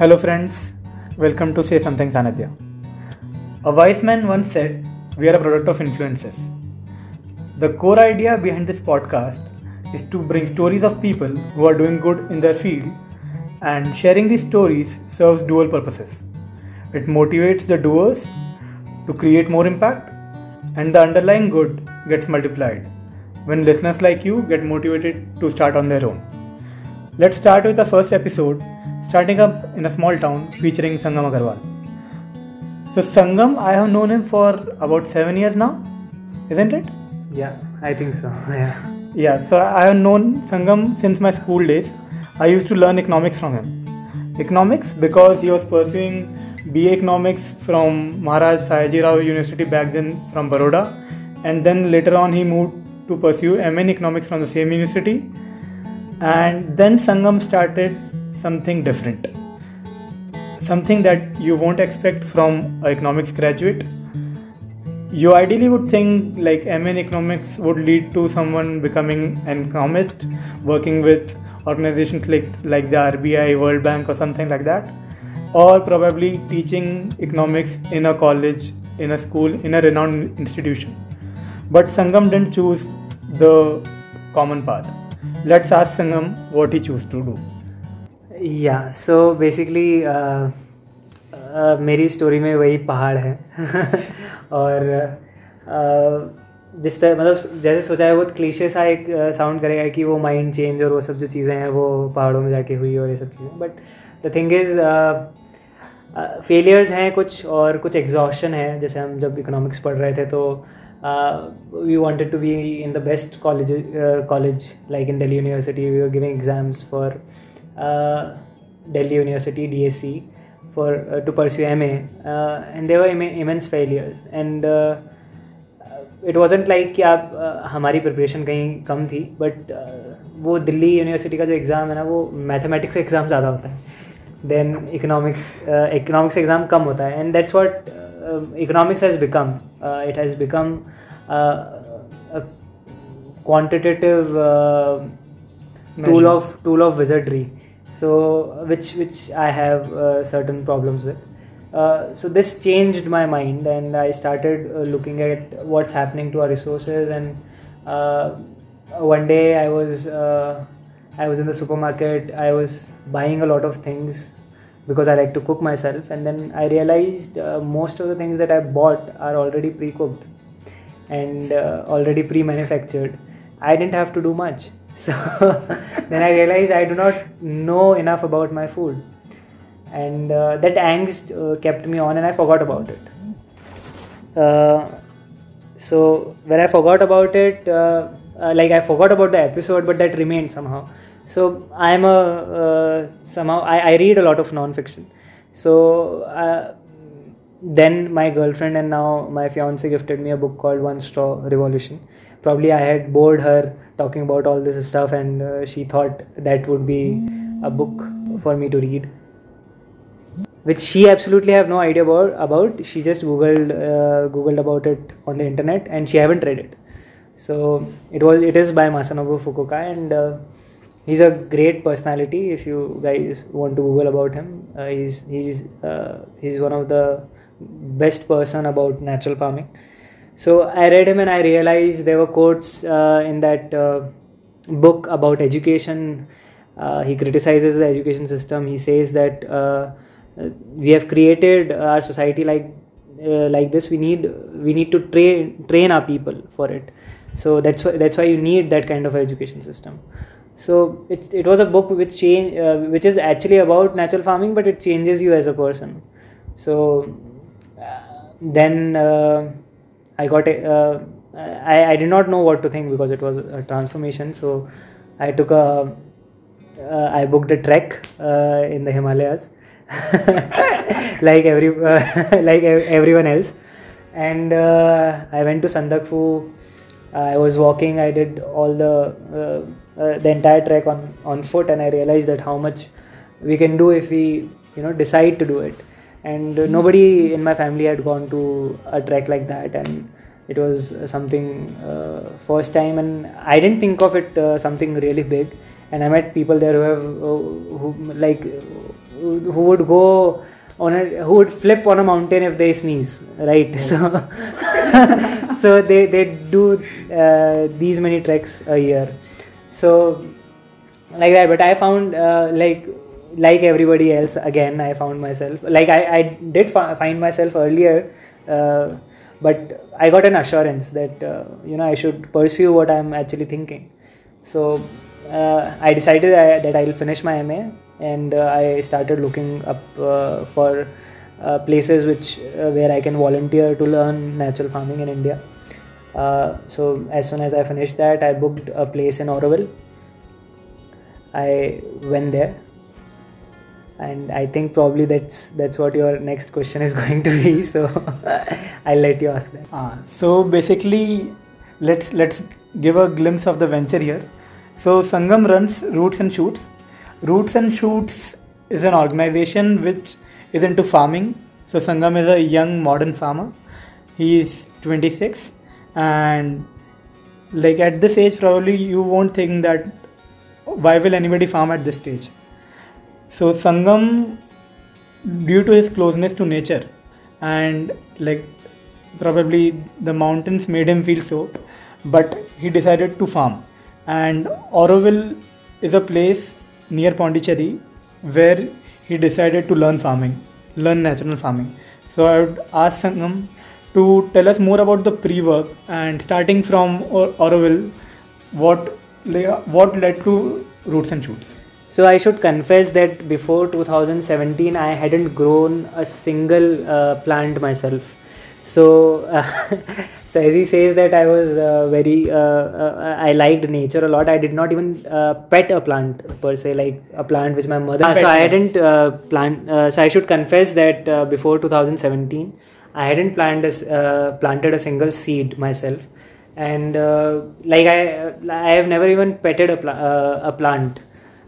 Hello, friends. Welcome to Say Something Sanidhya. A wise man once said, We are a product of influences. The core idea behind this podcast is to bring stories of people who are doing good in their field, and sharing these stories serves dual purposes. It motivates the doers to create more impact, and the underlying good gets multiplied when listeners like you get motivated to start on their own. Let's start with the first episode, starting up in a small town featuring Sangam Agrawal. So, Sangam, I have known him for about seven years now, isn't it? Yeah, I think so. Yeah. Yeah, so I have known Sangam since my school days. I used to learn economics from him. Economics because he was pursuing BA Economics from Maharaj Sayajirao University back then from Baroda, and then later on he moved to pursue MN Economics from the same university and then Sangam started something different. Something that you won't expect from an economics graduate. You ideally would think like MN economics would lead to someone becoming an economist, working with organizations like, like the RBI, World Bank, or something like that, or probably teaching economics in a college, in a school, in a renowned institution. But Sangam didn't choose the common path let's ask Sangam what he chose to do. Yeah, so uh, uh, मेरी story में वही पहाड़ है। और uh, जिस तरह मतलब जैसे सोचा है बहुत क्लीशे सा एक साउंड करेगा कि वो माइंड चेंज और वो सब जो चीज़ें हैं वो पहाड़ों में जाके हुई और ये सब चीज़ें। But the thing is failures हैं कुछ और कुछ एग्जॉशन है। जैसे हम जब इकोनॉमिक्स पढ़ रहे थे तो we we to be in the best college college like in like university we are giving exams uh, delhi university dsc for uh, to pursue ma uh, and there were Im- immense failures and uh, it wasn't like कि आप uh, हमारी preparation कहीं कम थी but uh, वो Delhi university का जो exam है ना वो मैथमेटिक्स का एग्ज़ाम ज़्यादा होता है देन इकोनॉमिक्स इकोनॉमिक्स एग्ज़ाम कम होता है and that's what uh, economics has become. Uh, it has become uh, a quantitative tool So which which I have uh, certain problems with. Uh, so this changed my mind, and I started uh, looking at what's happening to our resources. And one day I was I was in the supermarket. I was buying a lot of things because I like to cook myself. And then I realized uh, most of the things that I bought are already pre cooked and uh, already pre manufactured. I didn't have to do much. So then I realized I do not know enough about my food. And uh, that angst kept me on, and I forgot about it. so when I forgot about it, like I forgot about the episode, but that remained somehow so i'm a uh, somehow I, I, read a lot of non-fiction so uh, then my girlfriend and now my fiance gifted me a book called one straw revolution probably i had bored her talking about all this stuff and uh, she thought that would be a book for me to read. Which she absolutely have no idea about about. She just googled uh, googled about it on the internet and she haven't read it. So it was it is by masanobu fukuoka and uh, he's a great personality. If you guys want to google about him uh, he's he's uh, he's one of the best person about natural farming so i read him and i realized there were quotes uh, in that uh, book about education. Uh, he criticizes the education system. He says that uh, we have created our society like like this. We need we need to train train our people for it. So that's why that's why you need that kind of education system. So it, it was a book which change uh, which is actually about natural farming but it changes you as a person. So uh, then uh, i got a, uh, I, I did not know what to think because it was a transformation. So i took a uh, I booked a trek uh, in the himalayas. Like every like everyone else. And i went to sandakphu. I was walking i did all the uh, the entire trek on on foot and i realized that how much we can do if we you know decide to do it and uh, nobody in my family had gone to a trek like that and it was something uh, first time and i didn't think of it uh, something really big and i met people there who have who like who would go on a who would flip on a mountain if they sneeze, right? So so they they do uh, these many treks a year. So like that, but I found uh, like like everybody else again i found myself like i, I did fi- find myself earlier uh, but i got an assurance that uh, you know i should pursue what i'm actually thinking. So uh, i decided I, that i'll finish my ma and uh, i started looking up uh, for places which where i can volunteer to learn natural farming in india. So as soon as i finished that i booked a place in auroville i went there and i think probably that's that's what your next question is going to be so i'll let you ask that. Uh, so basically let's let's give a glimpse of the venture here. So sangam runs roots and shoots. Roots and shoots is an organization which is into farming. So sangam is a young modern farmer. He is 26 and like at this age probably you won't think that why will anybody farm at this stage so Sangam, due to his closeness to nature, and like probably the mountains made him feel so, but he decided to farm. And Auroville is a place near Pondicherry where he decided to learn farming, learn natural farming. So I would ask Sangam to tell us more about the pre-work and starting from Auroville, what what led to roots and shoots. So I should confess that before 2017, I hadn't grown a single uh, plant myself. So, uh, so as he says that I was uh, very, uh, uh, I liked nature a lot. I did not even uh, pet a plant per se, like a plant which my mother. so I hadn't plant. so I should confess that before 2017, I hadn't planted a, planted a single seed myself, and like I, I have never even petted a, pl- a plant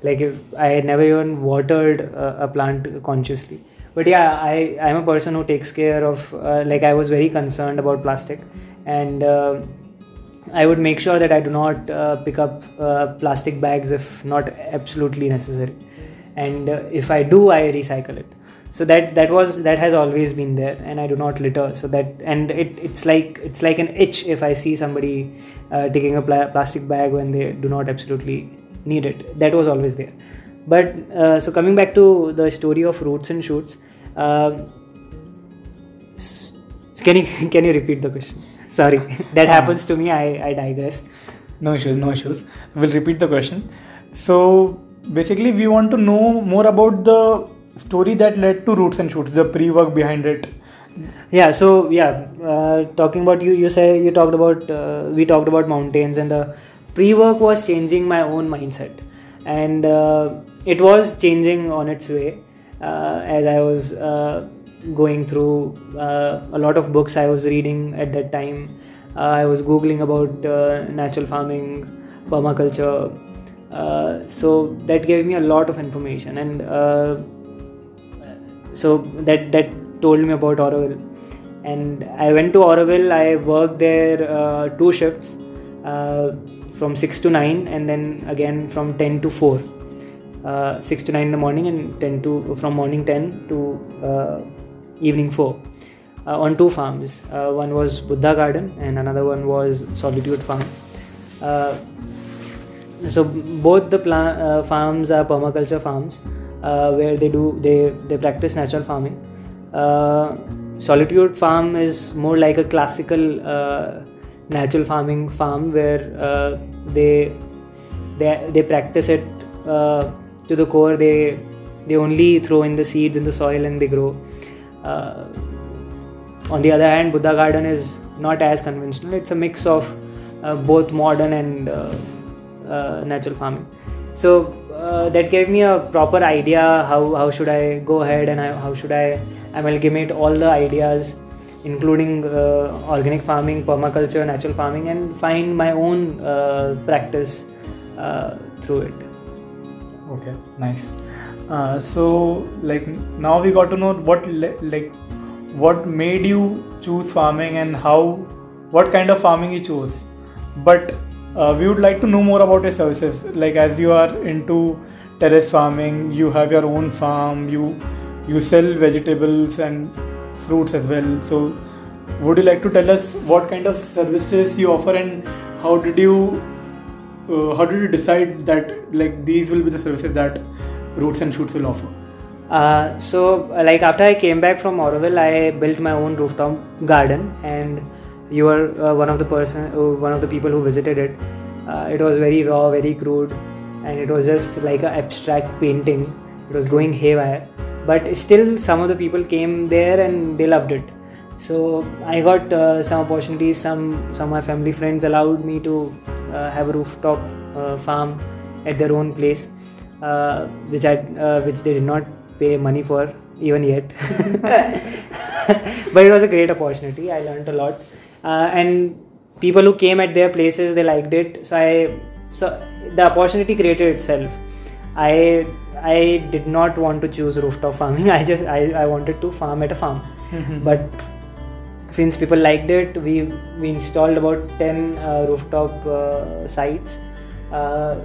like i never even watered a, a plant consciously. But yeah i i'm a person who takes care of uh, like i was very concerned about plastic. And uh, i would make sure that i do not uh, pick up uh, plastic bags if not absolutely necessary. And uh, if i do i recycle it. So that that was that has always been there and i do not litter. So that and it it's like it's like an itch if i see somebody uh, taking a pla- plastic bag when they do not absolutely need it that was always there. But uh, so coming back to the story of roots and shoots uh, can you can you repeat the question? Sorry. That uh, happens to me. I i digress. No issues no issues. We'll repeat the question. So basically we want to know more about the story that led to roots and shoots the pre-work behind it. Yeah so yeah uh, talking about you you say you talked about uh, we talked about mountains and the pre-work was changing my own mindset. And uh, it was changing on its way uh, as i was uh, going through uh, a lot of books i was reading at that time. Uh, i was googling about uh, natural farming permaculture. So that gave me a lot of information. And so that that told me about Auroville. And I went to Auroville. I worked there two shifts from 6 to 9 and then again from 10 to 4 uh, 6 to 9 in the morning and 10 to from morning 10 to uh, evening 4 uh, on two farms. Uh, one was buddha garden and another one was solitude farm. Uh, so both the uh, farms are permaculture farms where they do they they practice natural farming. Solitude farm is more like a classical natural farming farm where they they they practice it uh, to the core. They they only throw in the seeds in the soil and they grow. Uh, on the other hand, Buddha Garden is not as conventional. It's a mix of uh, both modern and uh, uh, natural farming. So that gave me a proper idea how, how should I go ahead and how, how should I amalgamate all the ideas including uh, organic farming, permaculture, natural farming, and find my own uh, practice uh, through it. Okay, nice. So, like now we got to know what like what made you choose farming and how what kind of farming you chose. But uh, we would like to know more about your services. Like as you are into terrace farming. You have your own farm. You you sell vegetables and fruits as well. So, would you like to tell us what kind of services you offer and how did you uh, how did you decide that like these will be the services that roots and shoots will offer? Uh, so, like after I came back from Auroville, I built my own rooftop garden, and you were uh, one of the person, uh, one of the people who visited it. Uh, it was very raw, very crude, and it was just like an abstract painting. It was going haywire, but still, some of the people came there and they loved it. So I got uh, some opportunities. Some some of my family friends allowed me to uh, have a rooftop farm at their own place, which I which they did not pay money for even yet. but it was a great opportunity. I learned a lot, uh, and people who came at their places they liked it. So I so the opportunity created itself. I I did not want to choose rooftop farming. I just I, I wanted to farm at a farm, Mm-hmm. but since people liked it, we we installed about ten uh, rooftop uh, sites. Uh,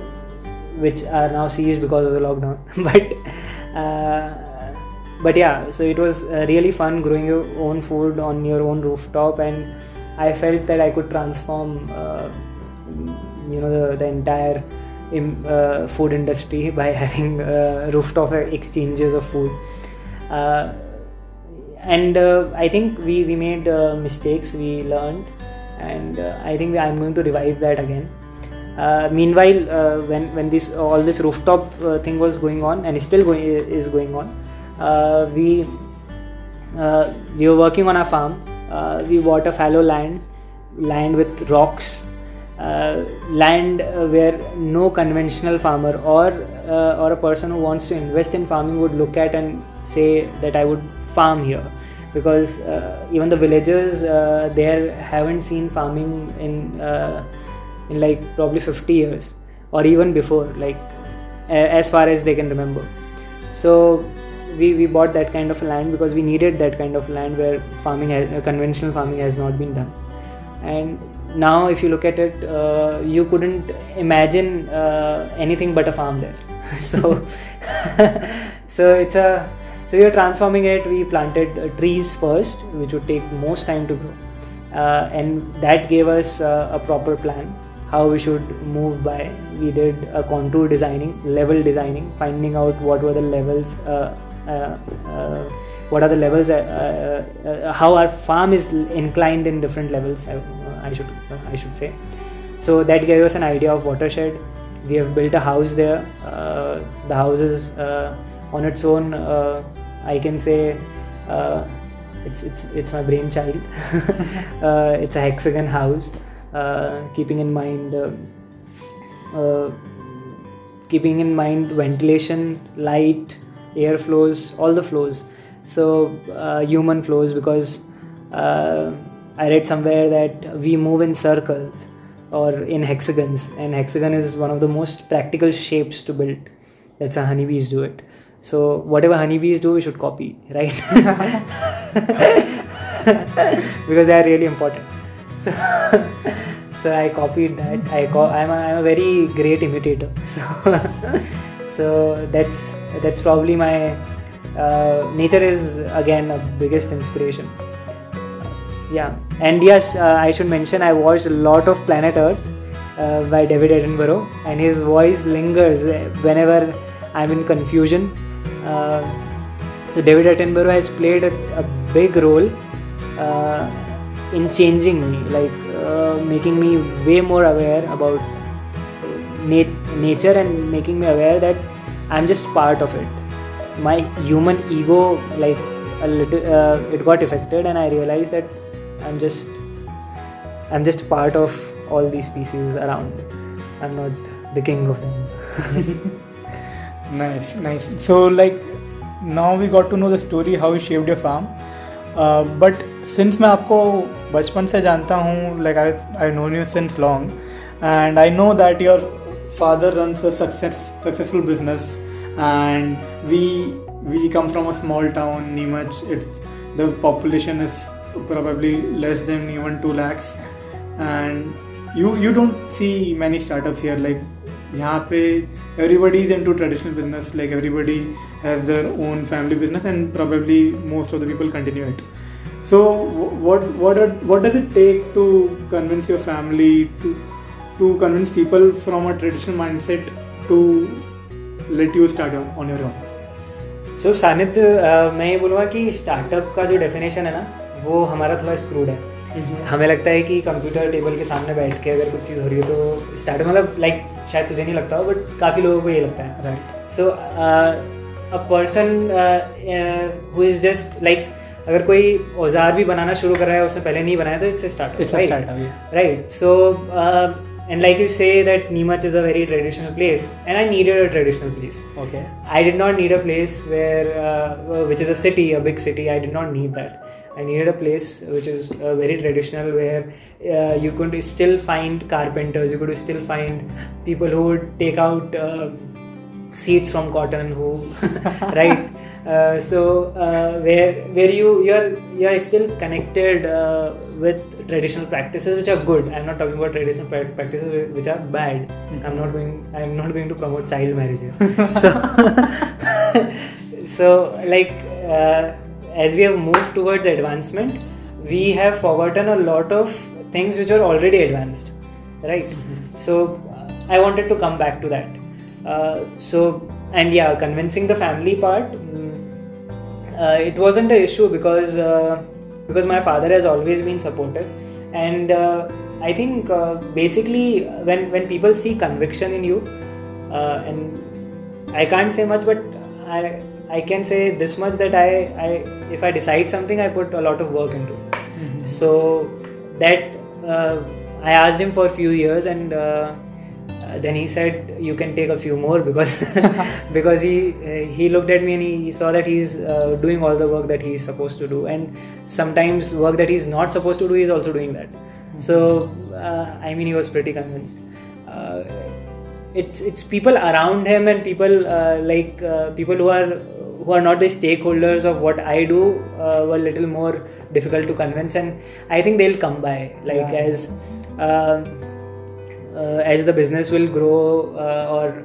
which are now seized because of the lockdown but uh, but yeah so it was uh, really fun growing your own food on your own rooftop and i felt that i could transform uh, you know the, the entire im- uh, food industry by having uh, rooftop exchanges of food. Uh, and uh, i think we, we made uh, mistakes we learned and uh, i think i'm going to revive that again. Meanwhile when when this all this rooftop thing was going on and still going is going on we we were working on our farm. We bought a fallow land land with rocks land uh, where no conventional farmer or uh, or a person who wants to invest in farming would look at and say that I would farm here. Because uh, even the villagers uh, there haven't seen farming in uh, in like probably 50 years or even before like as far as they can remember. So we, we bought that kind of land because we needed that kind of land where farming has, uh, conventional farming has not been done. And now if you look at it uh, you couldn't imagine uh, anything but a farm there. So so it's a so we are transforming it. We planted uh, trees first which would take most time to grow. Uh, and that gave us uh, a proper plan how we should move by. We did a contour designing level designing finding out what were the levels uh, what are the levels how our farm is inclined in different levels I, should I should say. So that gave us an idea of watershed. We have built a house there. Uh, the house is uh, on its own uh, I can say uh, it's it's it's my brainchild. Uh, it's a hexagon house. Uh, keeping in mind uh, uh, keeping in mind ventilation light air flows all the flows. So uh, human flows because uh, i read somewhere that we move in circles or in hexagons and hexagon is one of the most practical shapes to build. That's how honeybees do it. So whatever honeybees do we should copy right? Because they are really important. So so i copied that. I co- I'm, a, I'm a very great imitator. So so that's that's probably my uh, nature is again a biggest inspiration yeah. And yes uh, i should mention i watched a lot of planet earth uh, by david attenborough and his voice lingers whenever i'm in confusion. Uh, so david attenborough has played a, a big role uh, in changing me like uh, making me way more aware about nat- nature and making me aware that i'm just part of it. My human ego like a little uh, it got affected and i realized that I'm just I'm just part of all these species around. I'm not the king of them. nice, nice. So like now we got to know the story how you shaped your farm. Uh, but since मैं आपको बचपन से जानता हूँ like I I know you since long and I know that father runs a success, successful business and we we come from a small town Neemuch it's the population is probably less than even 2 lakhs. And you you don't see many startups here. Like, यहाँ पे everybody is into traditional business like everybody has their own family business and probably most of the people continue it so what what does it take to convince your family to convince people from a traditional mindset to let you start on your own so Sanidhya मैं ये बोलूँगा कि startup का जो definition है ना वो हमारा थोड़ा स्क्रूड है। हमें लगता है कि कंप्यूटर टेबल के सामने बैठ के अगर कुछ चीज़ हो रही है तो स्टार्ट मतलब लाइक शायद तुझे नहीं लगता हो बट काफ़ी लोगों को ये लगता है। Right so a person who is just like अगर कोई औज़ार भी बनाना शुरू कर रहा है उससे पहले नहीं बनाया तो it's a start right so and like you say that Neemuch is a very traditional place and I need a traditional place okay I did not need a place where which is a city a city I did not need that I needed a place which is uh, very traditional where uh, you could still find carpenters you could still find people who would take out uh, seeds from cotton who right uh, so uh, where where you you're you're still connected uh, with traditional practices which are good. I'm not talking about traditional practices which are bad. I'm not going i'm not going to promote child marriage here. so so like uh, as we have moved towards advancement we have forgotten a lot of things which are already advanced right? So uh, i wanted to come back to that. Uh, so and yeah convincing the family part mm, uh, it wasn't an issue because uh, because my father has always been supportive. And uh, i think uh, basically when when people see conviction in you uh, and i can't say much but i i can say this much that i i if i decide something i put a lot of work into it. So that uh, i asked him for a few years and uh, uh, then he said you can take a few more because because he uh, he looked at me and he, saw that he's uh, doing all the work that he's supposed to do. And sometimes work that he's not supposed to do he's also doing that. So uh, i mean he was pretty convinced. Uh, it's it's people around him and people uh, like uh, people who are who are not the stakeholders of what I do uh, were a little more difficult to convince and I think they'll come by like Yeah. as uh, uh, as the business will grow uh, और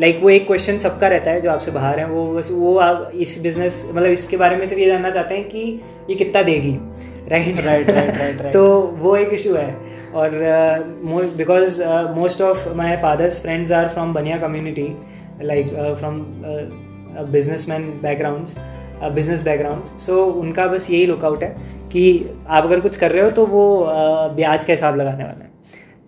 like वो एक question सबका रहता है जो आपसे बाहर है वो बस वो आप इस बिज़नेस मतलब इसके बारे में सिर्फ़ ये जानना चाहते हैं कि ये कितना देगी right Right, right, right, right. तो वो एक इशू है और because most of my father's friends are from Bania community like from businessman backgrounds business backgrounds so उनका बस यही लुकआउट है कि आप अगर कुछ कर रहे हो तो वो uh, ब्याज का हिसाब लगाने वाला है।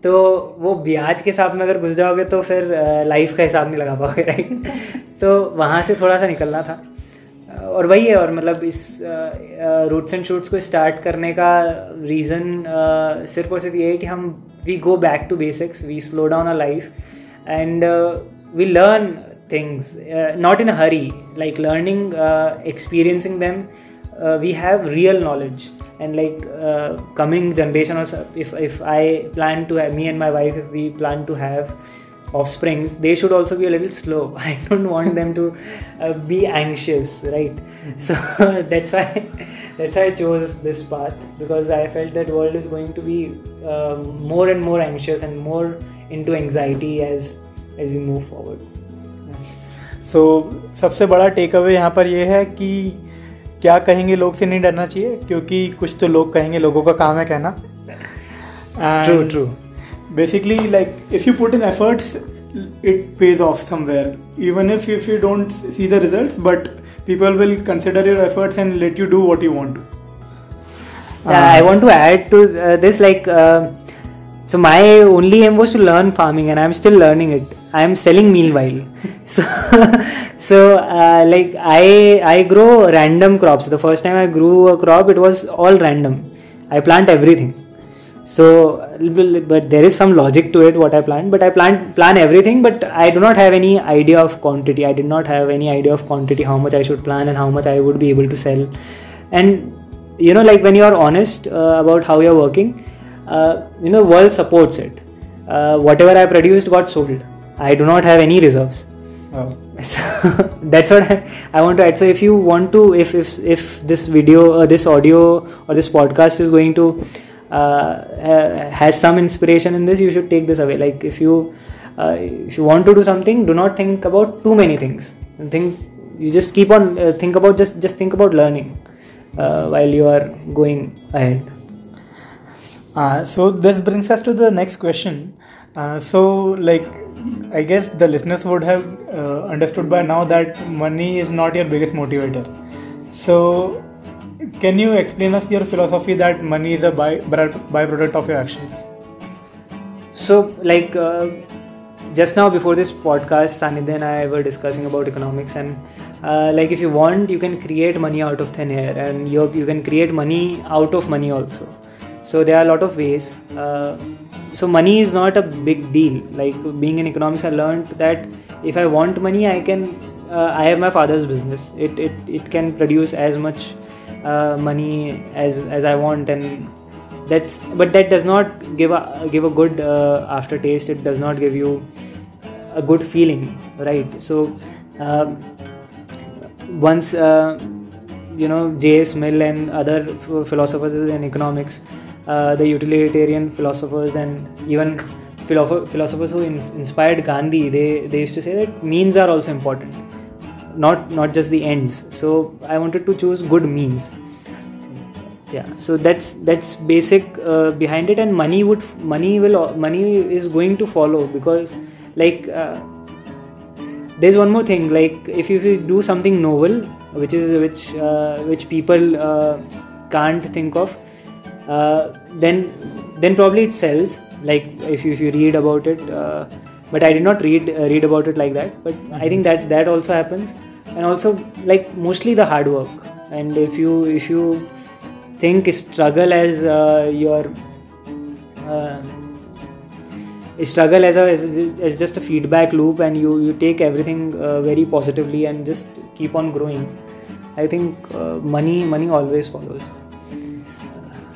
तो वो ब्याज के हिसाब में अगर घुस जाओगे तो फिर लाइफ का हिसाब नहीं लगा पाओगे राइट तो वहाँ से थोड़ा सा निकलना था। और वही है और मतलब इस रूट्स एंड शूट्स को स्टार्ट करने का रीज़न सिर्फ़ और सिर्फ़ ये है कि हम we go back to basics we slow down a life and we learn things uh, not in a hurry like learning uh, experiencing them. Uh, we have real knowledge. And like uh, coming generation or if, if i plan to have me and my wife if we plan to have offsprings they should also be a little slow. I don't want them to uh, be anxious right? Mm-hmm. So that's why that's why i chose this path because i felt that world is going to be um, more and more anxious and more into anxiety as as we move forward. So so, सबसे बड़ा take away यहाँ पर यह है कि क्या कहेंगे लोग से नहीं डरना चाहिए क्योंकि कुछ तो लोग कहेंगे लोगों का काम है कहना। True true basically like if you put in efforts it pays off somewhere even if if you don't see the result but people will consider your efforts and let you do what you want I want to add to this like so my only aim was to learn farming and I am still learning it I'm selling meanwhile. so so uh, like I I grow random crops. The first time I grew a crop it was all random. I plant everything. So but there is some logic to it what I plant but I plant plan everything but I do not have any idea of quantity. I did not have any idea of quantity how much I should plant and how much I would be able to sell. And you know like when you are honest uh, about how you're working uh, you know world supports it uh, whatever i produced got sold i do not have any reserves. Oh. so that's what I, I want to add. So if you want to if if, if this video or this audio or this podcast is going to uh, uh, has some inspiration in this you should take this away. Like if you uh, if you want to do something do not think about too many things. Think you just keep on uh, think about just just think about learning uh, while you are going ahead. Uh, so this brings us to the next question. Uh, so like i guess the listeners would have uh, understood by now that money is not your biggest motivator. So can you explain us your philosophy that money is a by, byproduct of your actions? So like uh, just now before this podcast sanidhya and i were discussing about economics and uh, like if you want you can create money out of thin air and you, you can create money out of money also so there are a lot of ways. Uh, so money is not a big deal. Like being in economics i learned that if i want money i can uh, i have my father's business. It, it, it can produce as much uh, money as as i want and that's but that does not give a give a good uh, aftertaste. It does not give you a good feeling right? So um, once uh, you know J.S. Mill and other philosophers in economics, uh, the utilitarian philosophers and even philosophers who in, inspired Gandhi, they, they used to say that means are also important, not not just the ends. So I wanted to choose good means. Yeah, so that's that's basic uh, behind it, and money would money will money is going to follow because like uh, there's one more thing like if you, if you do something novel which is which uh, which people uh, can't think of then then probably it sells like if you, if you read about it uh, but i did not read uh, read about it like that but mm-hmm. i think that that also happens. And also like mostly the hard work. And if you if you think struggle as uh, your struggle as a as, as just a feedback loop and you you take everything uh, very positively and just keep on growing i think uh, money money always follows. uh,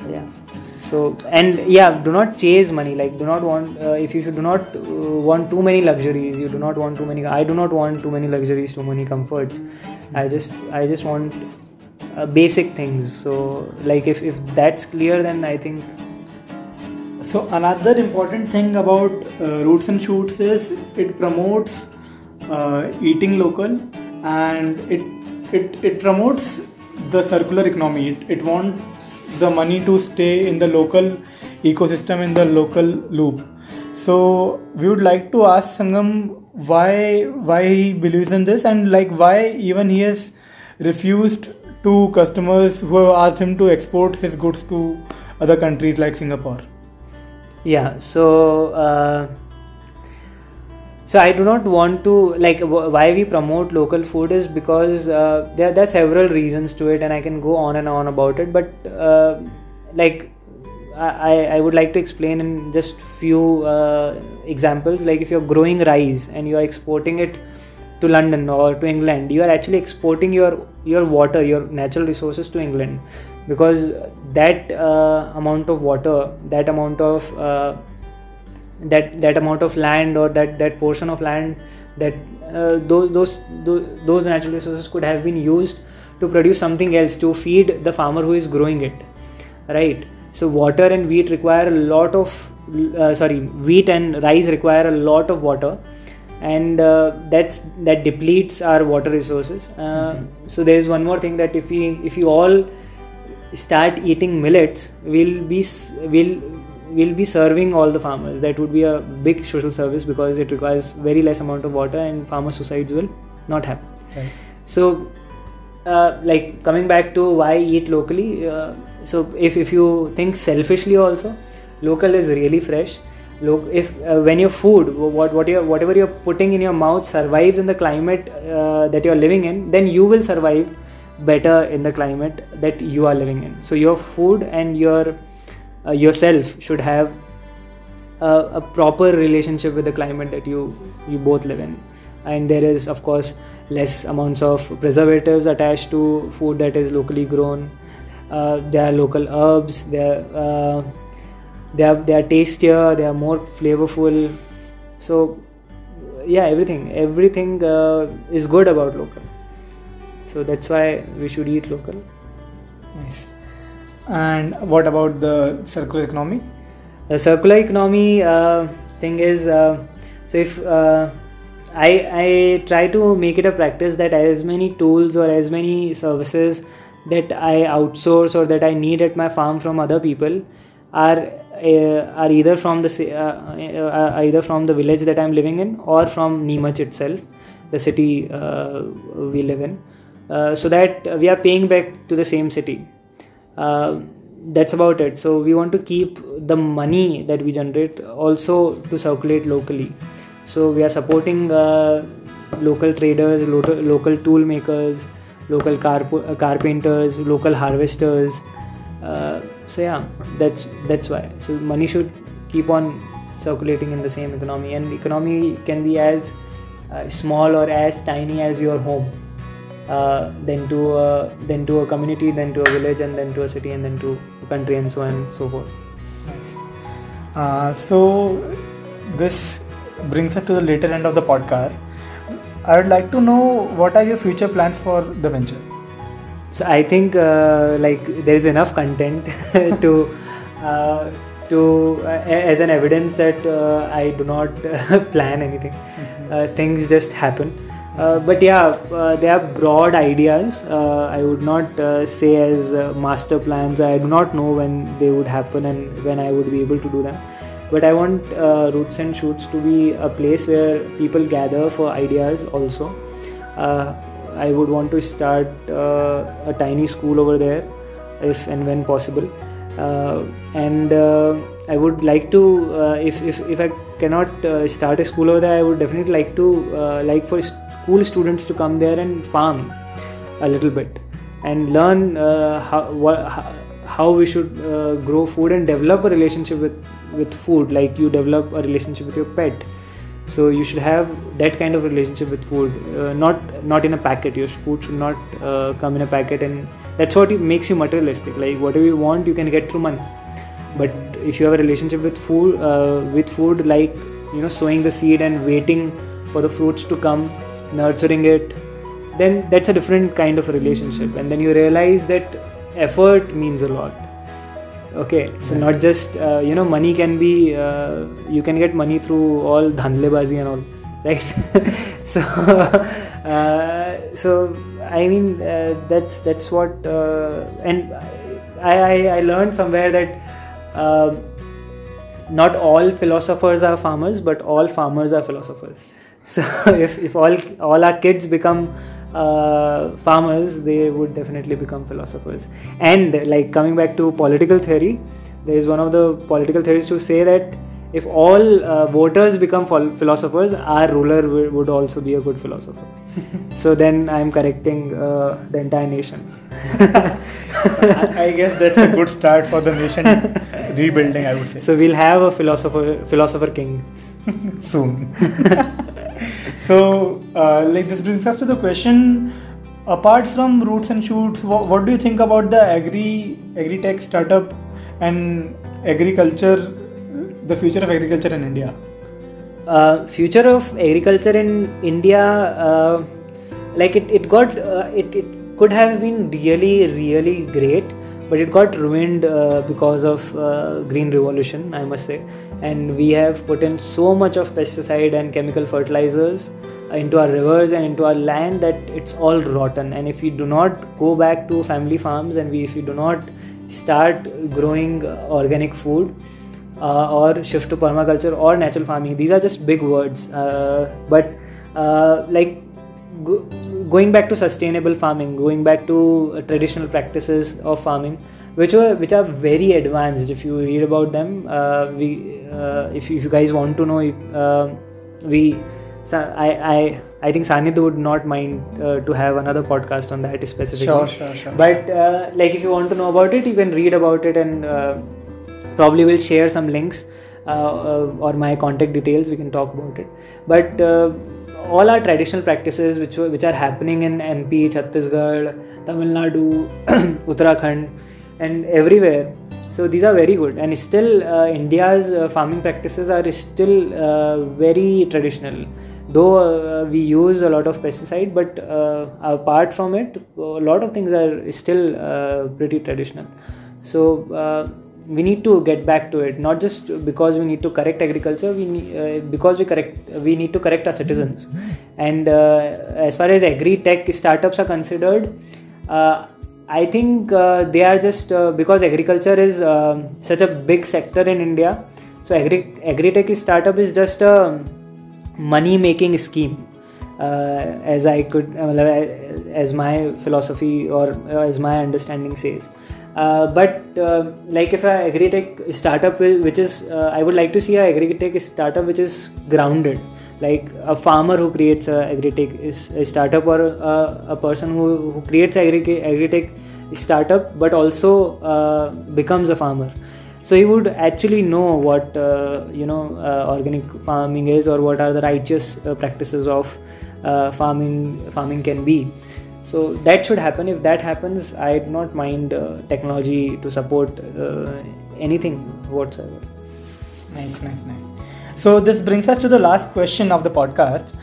yeah. So and yeah do not chase money. Like do not want uh, if you should do not uh, want too many luxuries you do not want too many i do not want too many luxuries too many comforts. I just i just want uh, basic things. So like if if that's clear then i think so another important thing about uh, roots and shoots is it promotes uh, eating local and it it it promotes the circular economy. It, it wants the money to stay in the local ecosystem in the local loop. So we would like to ask sangam why why he believes in this and like why even he has refused to customers who have asked him to export his goods to other countries like singapore? Yeah so uh, so i do not want to like why we promote local food is because uh, there, there are several reasons to it and i can go on and on about it but uh, like I, I would like to explain in just few uh, examples. Like if you're growing rice and you're exporting it to london or to england you are actually exporting your your water your natural resources to england because that uh, amount of water that amount of uh, that that amount of land or that that portion of land that uh, those, those those natural resources could have been used to produce something else to feed the farmer who is growing it right so water and wheat require a lot of uh, sorry wheat and rice require a lot of water and uh, that's that depletes our water resources uh, mm-hmm. so there is one more thing that if we if you all start eating millets we'll be will will be serving all the farmers. That would be a big social service because it requires very less amount of water and farmer suicides will not happen right. so uh, like coming back to why eat locally uh, so if, if you think selfishly also local is really fresh. Look if uh, when your food what what you whatever you're putting in your mouth survives in the climate uh, that you're living in then you will survive better in the climate that you are living in. So your food and your uh, yourself should have a, a, proper relationship with the climate that you you both live in. And there is of course less amounts of preservatives attached to food that is locally grown. Uh, there are local herbs. There uh, they are they are tastier. They are more flavorful. So yeah everything. Everything uh, is good about local. So that's why we should eat local. Nice and what about the circular economy the circular economy uh, thing is uh, so if uh, I, I try to make it a practice that as many tools or as many services that I outsource or that I need at my farm from other people are uh, are either from the uh, uh, either from the village that I'm living in or from Neemuch itself, the city we live in, so that we are paying back to the same city. Uh, that's about it. So we want to keep the money that we generate also to circulate locally. So we are supporting uh, local traders, local, local tool makers, local carp- uh, carpenters, local harvesters. Uh, so yeah, that's that's why. So money should keep on circulating in the same economy, and economy can be as uh, small or as tiny as your home. Uh, then to a, then to a community, then to a village, and then to a city, and then to a country, and so on and so forth. Nice. Uh, so this brings us to the later end of the podcast. I would like to know what are your future plans for the venture. So I think uh, like there is enough content to uh, to uh, as an evidence that uh, I do not plan anything. Uh, things just happen. Uh, but yeah, uh, they are broad ideas. Uh, I would not uh, say as uh, master plans. I do not know when they would happen and when I would be able to do them. But I want uh, Roots and Shoots to be a place where people gather for ideas also. I would want to start a tiny school over there if and when possible. And I would like to, if, if, if I cannot uh, start a school over there, I would definitely like to, uh, like for school students to come there and farm a little bit and learn uh, how, how we should uh, grow food and develop a relationship with, with food. Like you develop a relationship with your pet. So you should have that kind of relationship with food. Uh, not not in a packet. Your food should not uh, come in a packet and that's what makes you materialistic. Like whatever you want you can get through money. But if you have a relationship with food uh, with food like you know sowing the seed and waiting for the fruits to come nurturing it then that's a different kind of a relationship. And then you realize that effort means a lot. Okay so not just uh, you know money can be uh, you can get money through all dhandlebazi and all right? So uh, so i mean uh, that's that's what uh, and I, I i learned somewhere that uh, not all philosophers are farmers but all farmers are philosophers so if, if all all our kids become uh, farmers they would definitely become philosophers and like coming back to political theory there is one of the political theories to say that if all uh, voters become phil- philosophers our ruler would also be a good philosopher so then i'm correcting uh, the entire nation I I guess that's a good start for the nation rebuilding. I would say so we'll have a philosopher philosopher king soon. So, uh, like this brings us to the question: apart from roots and shoots, what, what do you think about the agri agri tech startup and agriculture, the future of agriculture in India? uh, future of agriculture in India, uh, like it, it got uh, it, it could have been really really great, but it got ruined uh, because of uh, green revolution, I must say, and we have put in so much of pesticide and chemical fertilizers into our rivers and into our land that it's all rotten. And if we do not go back to family farms and we if we do not start growing organic food uh, or shift to permaculture or natural farming these are just big words uh, but uh, like go, going back to sustainable farming going back to uh, traditional practices of farming which were which are very advanced if you read about them uh, we uh, if, if you guys want to know uh, we I, I I think Sanidh would not mind uh, to have another podcast on that specifically. Sure, sure, sure. But uh, like, if you want to know about it, you can read about it, and uh, probably will share some links uh, uh, or my contact details. We can talk about it. But uh, all our traditional practices, which were- which are happening in MP, Chhattisgarh, Tamil Nadu, Uttarakhand, and everywhere. So these are very good, and still uh, India's uh, farming practices are still uh, very traditional. Though uh, we use a lot of pesticide, but uh, apart from it, a lot of things are still uh, pretty traditional. So we need to get back to it not just because we need to correct agriculture we uh, because we correct we need to correct our citizens and as far as agri tech startups are considered i think uh, they are just uh, because agriculture is um, such a big sector in india so agri agri tech startup is just a money making scheme. Uh, as i could as my philosophy or as my understanding says. Uh, but uh, like if a agri-tech startup which is uh, i would like to see a agri-tech startup which is grounded like a farmer who creates a agri-tech is a startup or a, a person who, who creates agri- agri-tech startup but also uh, becomes a farmer. So he would actually know what uh, you know uh, organic farming is or what are the righteous practices of farming farming can be. So that should happen. If that happens i do not mind uh, technology to support uh, anything whatsoever. Nice nice nice so this brings us to the last question of the podcast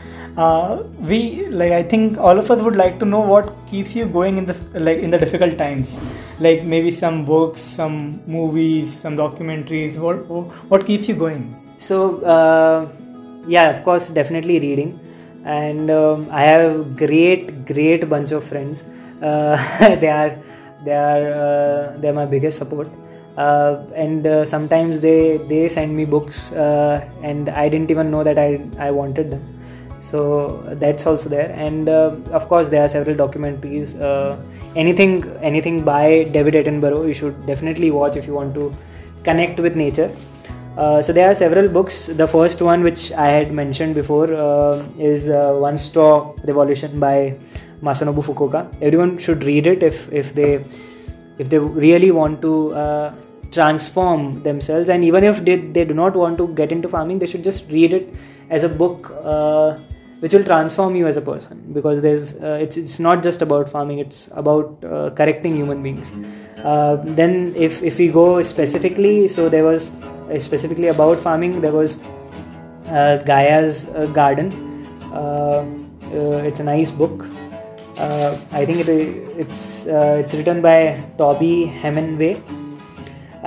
uh, we like i think all of us would like to know what keeps you going in the like in the difficult times like maybe some books some movies some documentaries what what keeps you going so uh, yeah of course definitely reading and um, I have great great bunch of friends. Uh, they are they are uh, they are my biggest support. Uh, and uh, sometimes they they send me books uh, and I didn't even know that I I wanted them. So that's also there, and uh, of course there are several documentaries. anything anything by David Attenborough you should definitely watch if you want to connect with nature. Uh, so there are several books. The first one, which I had mentioned before, uh, is uh, One Straw Revolution by Masanobu Fukuoka. Everyone should read it if if they if they really want to uh, transform themselves, and even if they, they do not want to get into farming, they should just read it as a book uh, which will transform you as a person because there's it's it's not just about farming; it's about correcting human beings. then, if if we go specifically, so there was uh, specifically about farming, there was uh, Gaia's uh, Garden. it's a nice book. I think it, it's it's written by Toby Hemenway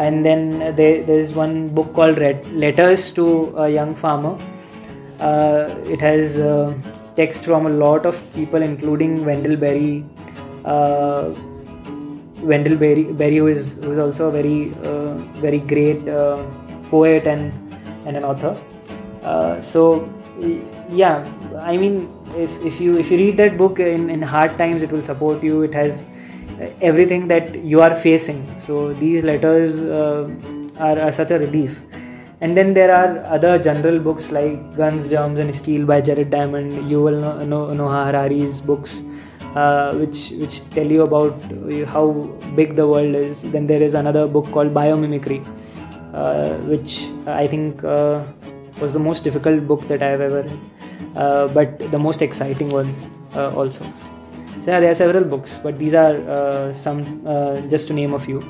and then there, there's one book called Red Letters to a Young Farmer. Uh, it has uh, text from a lot of people, including Wendell Berry. Uh, Wendell Berry, Berry who is, who is also a very, very great poet and and an author. Uh, so yeah, I mean, if, if you if you read that book in, in hard times, it will support you. It has everything that you are facing. So these letters uh, are, are such a relief. And then there are other general books like Guns, Germs, and Steel by Jared Diamond. You will know, know Noah Harari's books, uh, which which tell you about how big the world is. Then there is another book called Biomimicry, uh, which I think uh, was the most difficult book that I have ever read, uh, but the most exciting one also. So yeah, there are several books, but these are some just to name a few.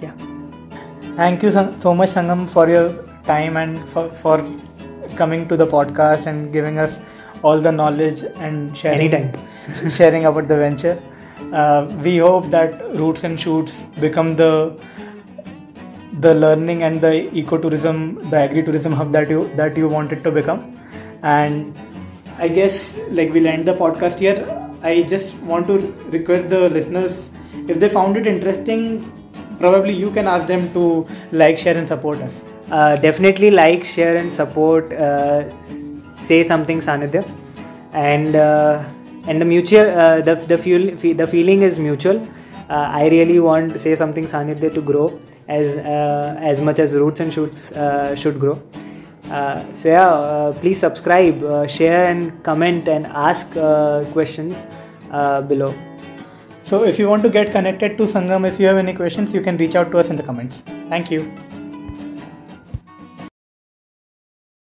Yeah. Thank you so much, Sangam, for your time and for, for coming to the podcast and giving us all the knowledge and sharing Anytime. sharing about the venture. Uh, we hope that Roots and Shoots become the the learning and the ecotourism, the agri-tourism hub that you that you wanted to become. And I guess like we'll end the podcast here. I just want to request the listeners if they found it interesting, probably you can ask them to like, share, and support us. Uh, definitely like, share, and support. Uh, say something, Sanidhya, and uh, and the mutual uh, the the fuel the feeling is mutual. Uh, I really want say something Sanidhya to grow as uh, as much as roots and shoots should grow. Uh, so yeah, uh, please subscribe, uh, share, and comment, and ask uh, questions below. So if you want to get connected to Sangam, if you have any questions, you can reach out to us in the comments. Thank you.